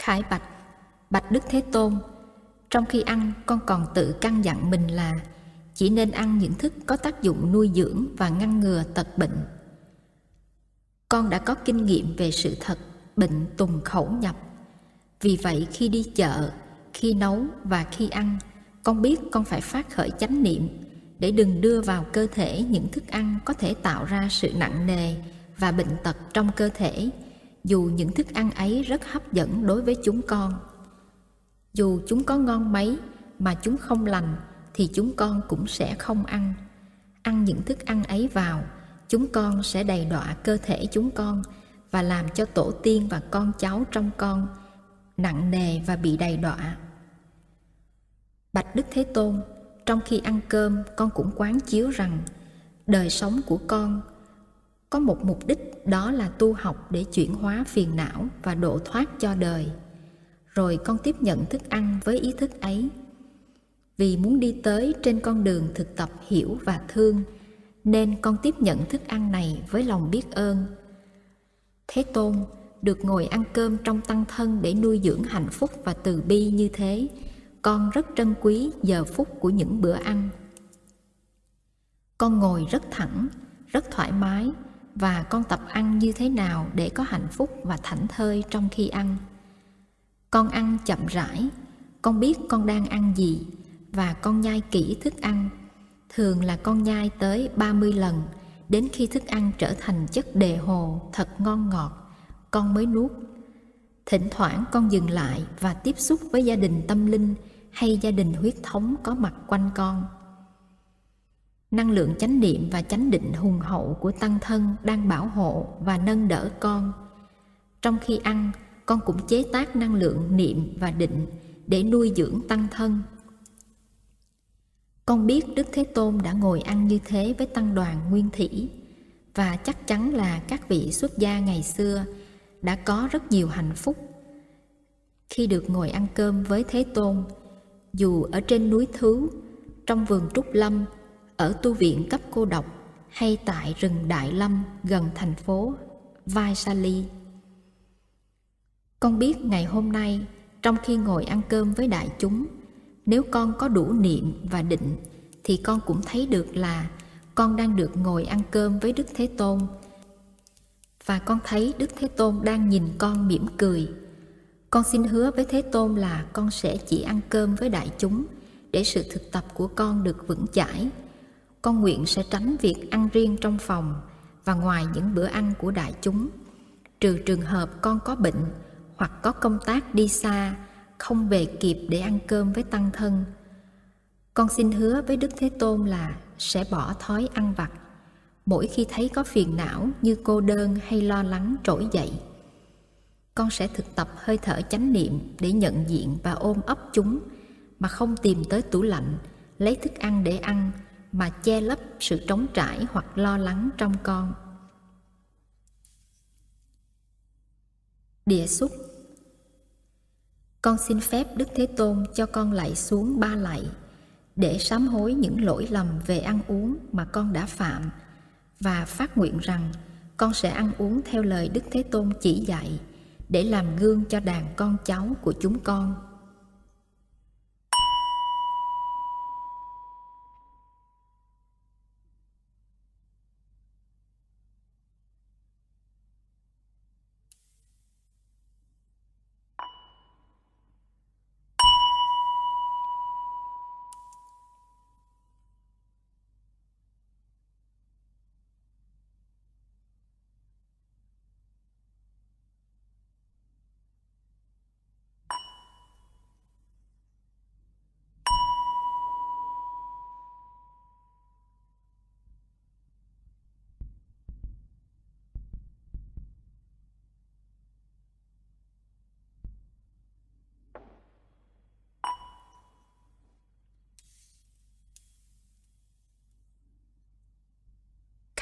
Khải bạch, bạch Đức Thế Tôn, trong khi ăn con còn tự căn dặn mình là chỉ nên ăn những thức có tác dụng nuôi dưỡng và ngăn ngừa tật bệnh. Con đã có kinh nghiệm về sự thật bệnh tùng khẩu nhập. Vì vậy khi đi chợ, khi nấu và khi ăn, con biết con phải phát khởi chánh niệm để đừng đưa vào cơ thể những thức ăn có thể tạo ra sự nặng nề và bệnh tật trong cơ thể dù những thức ăn ấy rất hấp dẫn đối với chúng con. Dù chúng có ngon mấy mà chúng không lành, thì chúng con cũng sẽ không ăn. Ăn những thức ăn ấy vào, chúng con sẽ đầy đọa cơ thể chúng con và làm cho tổ tiên và con cháu trong con nặng nề và bị đầy đọa. Bạch đức thế tôn, trong khi ăn cơm, con cũng quán chiếu rằng, đời sống của con có một mục đích, đó là tu học để chuyển hóa phiền não và độ thoát cho đời. Rồi con tiếp nhận thức ăn với ý thức ấy. Vì muốn đi tới trên con đường thực tập hiểu và thương, nên con tiếp nhận thức ăn này với lòng biết ơn. Thế tôn, được ngồi ăn cơm trong tăng thân để nuôi dưỡng hạnh phúc và từ bi như thế, con rất trân quý giờ phút của những bữa ăn. Con ngồi rất thẳng, rất thoải mái và con tập ăn như thế nào để có hạnh phúc và thảnh thơi trong khi ăn? Con ăn chậm rãi, con biết con đang ăn gì và con nhai kỹ thức ăn. Thường là con nhai tới 30 lần, đến khi thức ăn trở thành chất đề hồ, thật ngon ngọt, con mới nuốt. Thỉnh thoảng con dừng lại và tiếp xúc với gia đình tâm linh hay gia đình huyết thống có mặt quanh con năng lượng chánh niệm và chánh định hùng hậu của tăng thân đang bảo hộ và nâng đỡ con. Trong khi ăn, con cũng chế tác năng lượng niệm và định để nuôi dưỡng tăng thân. Con biết đức thế tôn đã ngồi ăn như thế với tăng đoàn nguyên thủy, và chắc chắn là các vị xuất gia ngày xưa đã có rất nhiều hạnh phúc. Khi được ngồi ăn cơm với thế tôn, dù ở trên núi thứ, trong vườn trúc lâm ở tu viện cấp cô độc hay tại rừng Đại Lâm gần thành phố Vaisali. Con biết ngày hôm nay, trong khi ngồi ăn cơm với đại chúng, nếu con có đủ niệm và định, thì con cũng thấy được là con đang được ngồi ăn cơm với Đức Thế Tôn. Và con thấy Đức Thế Tôn đang nhìn con mỉm cười. Con xin hứa với Thế Tôn là con sẽ chỉ ăn cơm với đại chúng để sự thực tập của con được vững chãi con nguyện sẽ tránh việc ăn riêng trong phòng và ngoài những bữa ăn của đại chúng. Trừ trường hợp con có bệnh hoặc có công tác đi xa, không về kịp để ăn cơm với tăng thân, con xin hứa với đức thế tôn là sẽ bỏ thói ăn vặt. Mỗi khi thấy có phiền não như cô đơn hay lo lắng trỗi dậy, con sẽ thực tập hơi thở chánh niệm để nhận diện và ôm ấp chúng, mà không tìm tới tủ lạnh, lấy thức ăn để ăn mà che lấp sự trống trải hoặc lo lắng trong con. Địa xúc. Con xin phép đức thế tôn cho con lạy xuống ba lạy để sám hối những lỗi lầm về ăn uống mà con đã phạm và phát nguyện rằng con sẽ ăn uống theo lời đức thế tôn chỉ dạy để làm gương cho đàn con cháu của chúng con.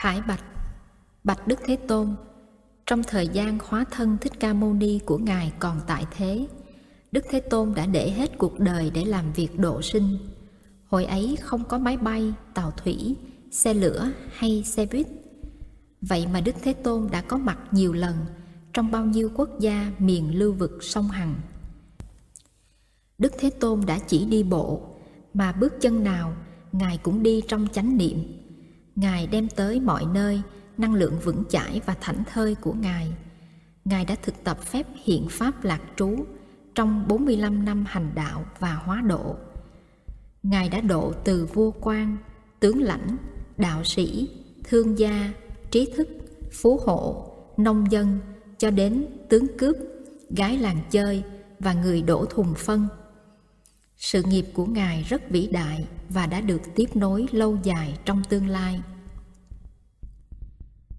Khải bạch Bạch Đức Thế Tôn Trong thời gian khóa thân Thích Ca Mâu Ni của Ngài còn tại thế Đức Thế Tôn đã để hết cuộc đời để làm việc độ sinh Hồi ấy không có máy bay, tàu thủy, xe lửa hay xe buýt Vậy mà Đức Thế Tôn đã có mặt nhiều lần trong bao nhiêu quốc gia miền lưu vực sông Hằng. Đức Thế Tôn đã chỉ đi bộ, mà bước chân nào Ngài cũng đi trong chánh niệm. Ngài đem tới mọi nơi năng lượng vững chãi và thảnh thơi của Ngài. Ngài đã thực tập phép hiện pháp lạc trú trong 45 năm hành đạo và hóa độ. Ngài đã độ từ vua quan, tướng lãnh, đạo sĩ, thương gia, trí thức, phú hộ, nông dân cho đến tướng cướp, gái làng chơi và người đổ thùng phân. Sự nghiệp của Ngài rất vĩ đại và đã được tiếp nối lâu dài trong tương lai.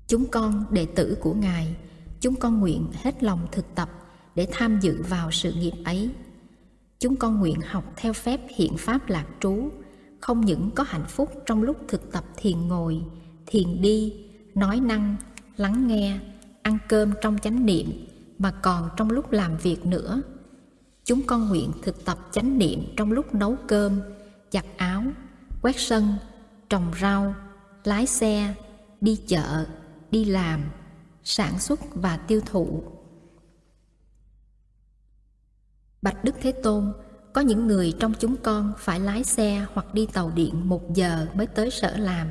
Chúng con, đệ tử của Ngài, chúng con nguyện hết lòng thực tập để tham dự vào sự nghiệp ấy. Chúng con nguyện học theo phép hiện pháp lạc trú, không những có hạnh phúc trong lúc thực tập thiền ngồi, thiền đi, nói năng, lắng nghe, ăn cơm trong chánh niệm, mà còn trong lúc làm việc nữa. Chúng con nguyện thực tập chánh niệm trong lúc nấu cơm, giặt áo, quét sân, trồng rau, lái xe, đi chợ, đi làm, sản xuất và tiêu thụ. Bạch Đức Thế Tôn, có những người trong chúng con phải lái xe hoặc đi tàu điện một giờ mới tới sở làm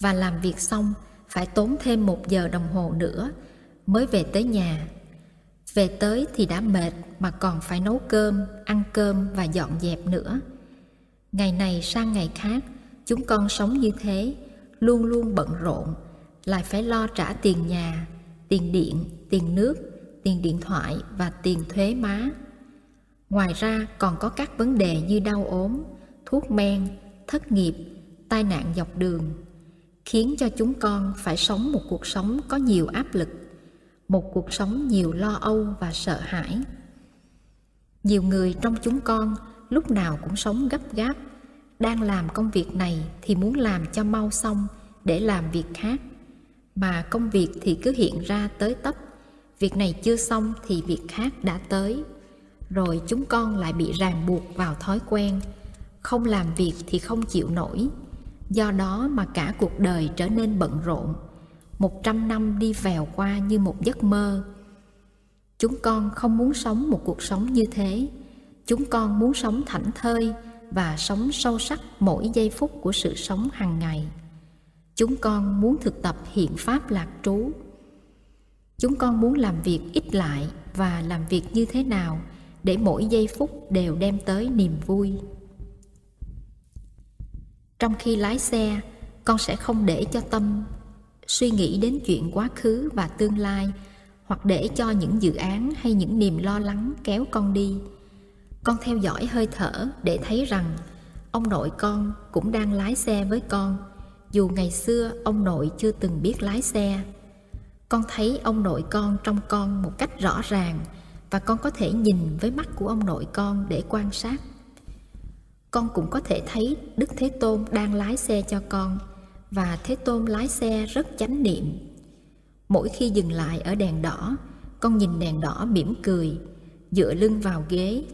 và làm việc xong phải tốn thêm một giờ đồng hồ nữa mới về tới nhà. Về tới thì đã mệt mà còn phải nấu cơm, ăn cơm và dọn dẹp nữa. Ngày này sang ngày khác, chúng con sống như thế, luôn luôn bận rộn, lại phải lo trả tiền nhà, tiền điện, tiền nước, tiền điện thoại và tiền thuế má. Ngoài ra còn có các vấn đề như đau ốm, thuốc men, thất nghiệp, tai nạn dọc đường, khiến cho chúng con phải sống một cuộc sống có nhiều áp lực, một cuộc sống nhiều lo âu và sợ hãi. Nhiều người trong chúng con lúc nào cũng sống gấp gáp, đang làm công việc này thì muốn làm cho mau xong để làm việc khác. Mà công việc thì cứ hiện ra tới tấp, việc này chưa xong thì việc khác đã tới rồi chúng con lại bị ràng buộc vào thói quen không làm việc thì không chịu nổi do đó mà cả cuộc đời trở nên bận rộn một trăm năm đi vèo qua như một giấc mơ. Chúng con không muốn sống một cuộc sống như thế. Chúng con muốn sống thảnh thơi và sống sâu sắc mỗi giây phút của sự sống hàng ngày. Chúng con muốn thực tập hiện pháp lạc trú. Chúng con muốn làm việc ít lại và làm việc như thế nào để mỗi giây phút đều đem tới niềm vui. Trong khi lái xe, con sẽ không để cho tâm suy nghĩ đến chuyện quá khứ và tương lai, hoặc để cho những dự án hay những niềm lo lắng kéo con đi. Con theo dõi hơi thở để thấy rằng ông nội con cũng đang lái xe với con, dù ngày xưa ông nội chưa từng biết lái xe. Con thấy ông nội con trong con một cách rõ ràng và con có thể nhìn với mắt của ông nội con để quan sát. Con cũng có thể thấy đức thế tôn đang lái xe cho con và thế tôn lái xe rất chánh niệm. Mỗi khi dừng lại ở đèn đỏ, con nhìn đèn đỏ mỉm cười, dựa lưng vào ghế,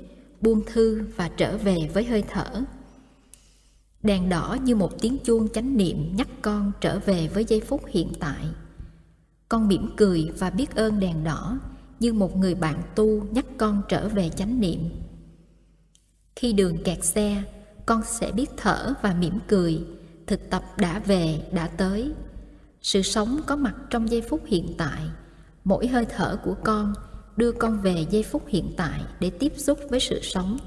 buông thư và trở về với hơi thở. Đèn đỏ như một tiếng chuông chánh niệm nhắc con trở về với giây phút hiện tại. Con mỉm cười và biết ơn đèn đỏ như một người bạn tu nhắc con trở về chánh niệm. Khi đường kẹt xe, con sẽ biết thở và mỉm cười thực tập đã về, đã tới. Sự sống có mặt trong giây phút hiện tại. Mỗi hơi thở của con đưa con về giây phút hiện tại để tiếp xúc với sự sống.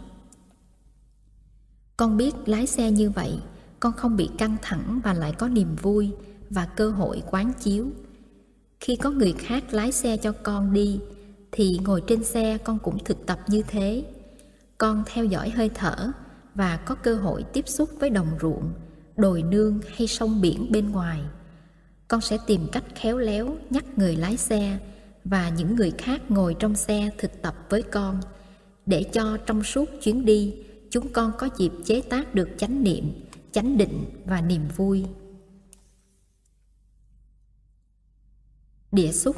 Con biết lái xe như vậy, con không bị căng thẳng và lại có niềm vui và cơ hội quán chiếu. Khi có người khác lái xe cho con đi, thì ngồi trên xe con cũng thực tập như thế. Con theo dõi hơi thở và có cơ hội tiếp xúc với đồng ruộng đồi nương hay sông biển bên ngoài. Con sẽ tìm cách khéo léo nhắc người lái xe và những người khác ngồi trong xe thực tập với con. Để cho trong suốt chuyến đi chúng con có dịp chế tác được chánh niệm chánh định và niềm vui. Địa xúc.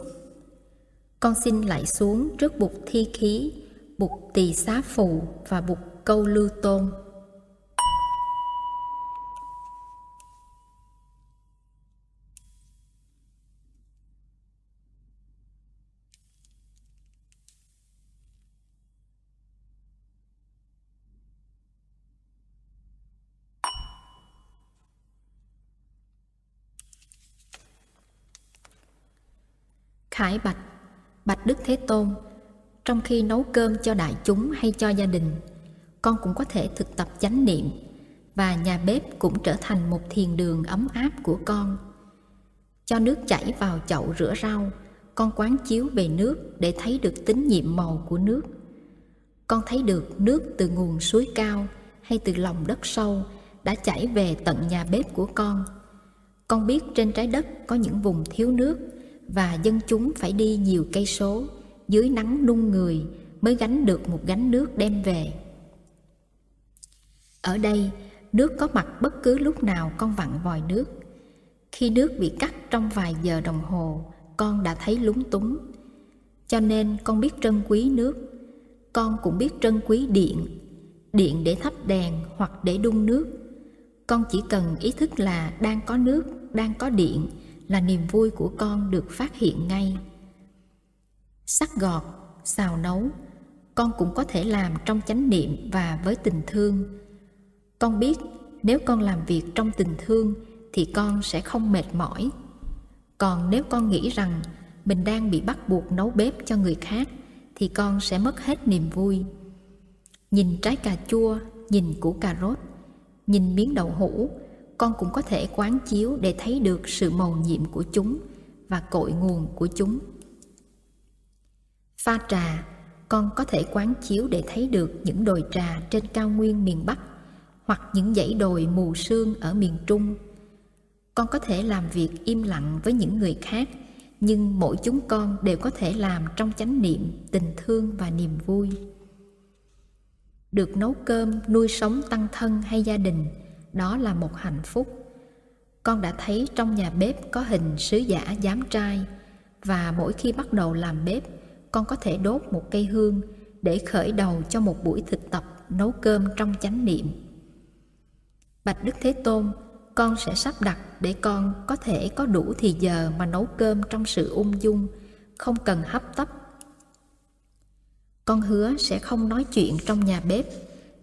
Con xin lại xuống trước bục thi khí, bục tỳ xá phù và bục câu lưu tôn. Khải bạch, bạch Đức Thế Tôn, trong khi nấu cơm cho đại chúng hay cho gia đình, con cũng có thể thực tập chánh niệm và nhà bếp cũng trở thành một thiền đường ấm áp của con. Cho nước chảy vào chậu rửa rau, con quán chiếu về nước để thấy được tính nhiệm màu của nước. Con thấy được nước từ nguồn suối cao hay từ lòng đất sâu đã chảy về tận nhà bếp của con. Con biết trên trái đất có những vùng thiếu nước và dân chúng phải đi nhiều cây số dưới nắng nung người mới gánh được một gánh nước đem về. Ở đây, nước có mặt bất cứ lúc nào con vặn vòi nước. Khi nước bị cắt trong vài giờ đồng hồ, con đã thấy lúng túng. Cho nên con biết trân quý nước. Con cũng biết trân quý điện. Điện để thắp đèn hoặc để đun nước. Con chỉ cần ý thức là đang có nước, đang có điện là niềm vui của con được phát hiện ngay. Sắc gọt, xào nấu, con cũng có thể làm trong chánh niệm và với tình thương. Con biết nếu con làm việc trong tình thương thì con sẽ không mệt mỏi. Còn nếu con nghĩ rằng mình đang bị bắt buộc nấu bếp cho người khác thì con sẽ mất hết niềm vui. Nhìn trái cà chua nhìn củ cà rốt nhìn miếng đậu hũ con cũng có thể quán chiếu để thấy được sự màu nhiệm của chúng và cội nguồn của chúng pha trà con có thể quán chiếu để thấy được những đồi trà trên cao nguyên miền bắc hoặc những dãy đồi mù sương ở miền Trung. Con có thể làm việc im lặng với những người khác, nhưng mỗi chúng con đều có thể làm trong chánh niệm, tình thương và niềm vui. Được nấu cơm, nuôi sống tăng thân hay gia đình, đó là một hạnh phúc. Con đã thấy trong nhà bếp có hình sứ giả giám trai và mỗi khi bắt đầu làm bếp, con có thể đốt một cây hương để khởi đầu cho một buổi thực tập nấu cơm trong chánh niệm Bạch Đức Thế Tôn, con sẽ sắp đặt để con có thể có đủ thì giờ mà nấu cơm trong sự ung dung, không cần hấp tấp. Con hứa sẽ không nói chuyện trong nhà bếp,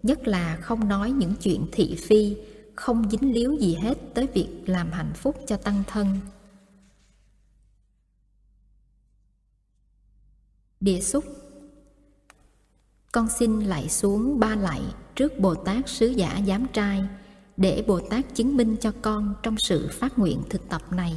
nhất là không nói những chuyện thị phi, không dính líu gì hết tới việc làm hạnh phúc cho tăng thân. Địa xúc Con xin lạy xuống ba lạy trước Bồ Tát Sứ Giả Giám Trai, để Bồ Tát chứng minh cho con trong sự phát nguyện thực tập này.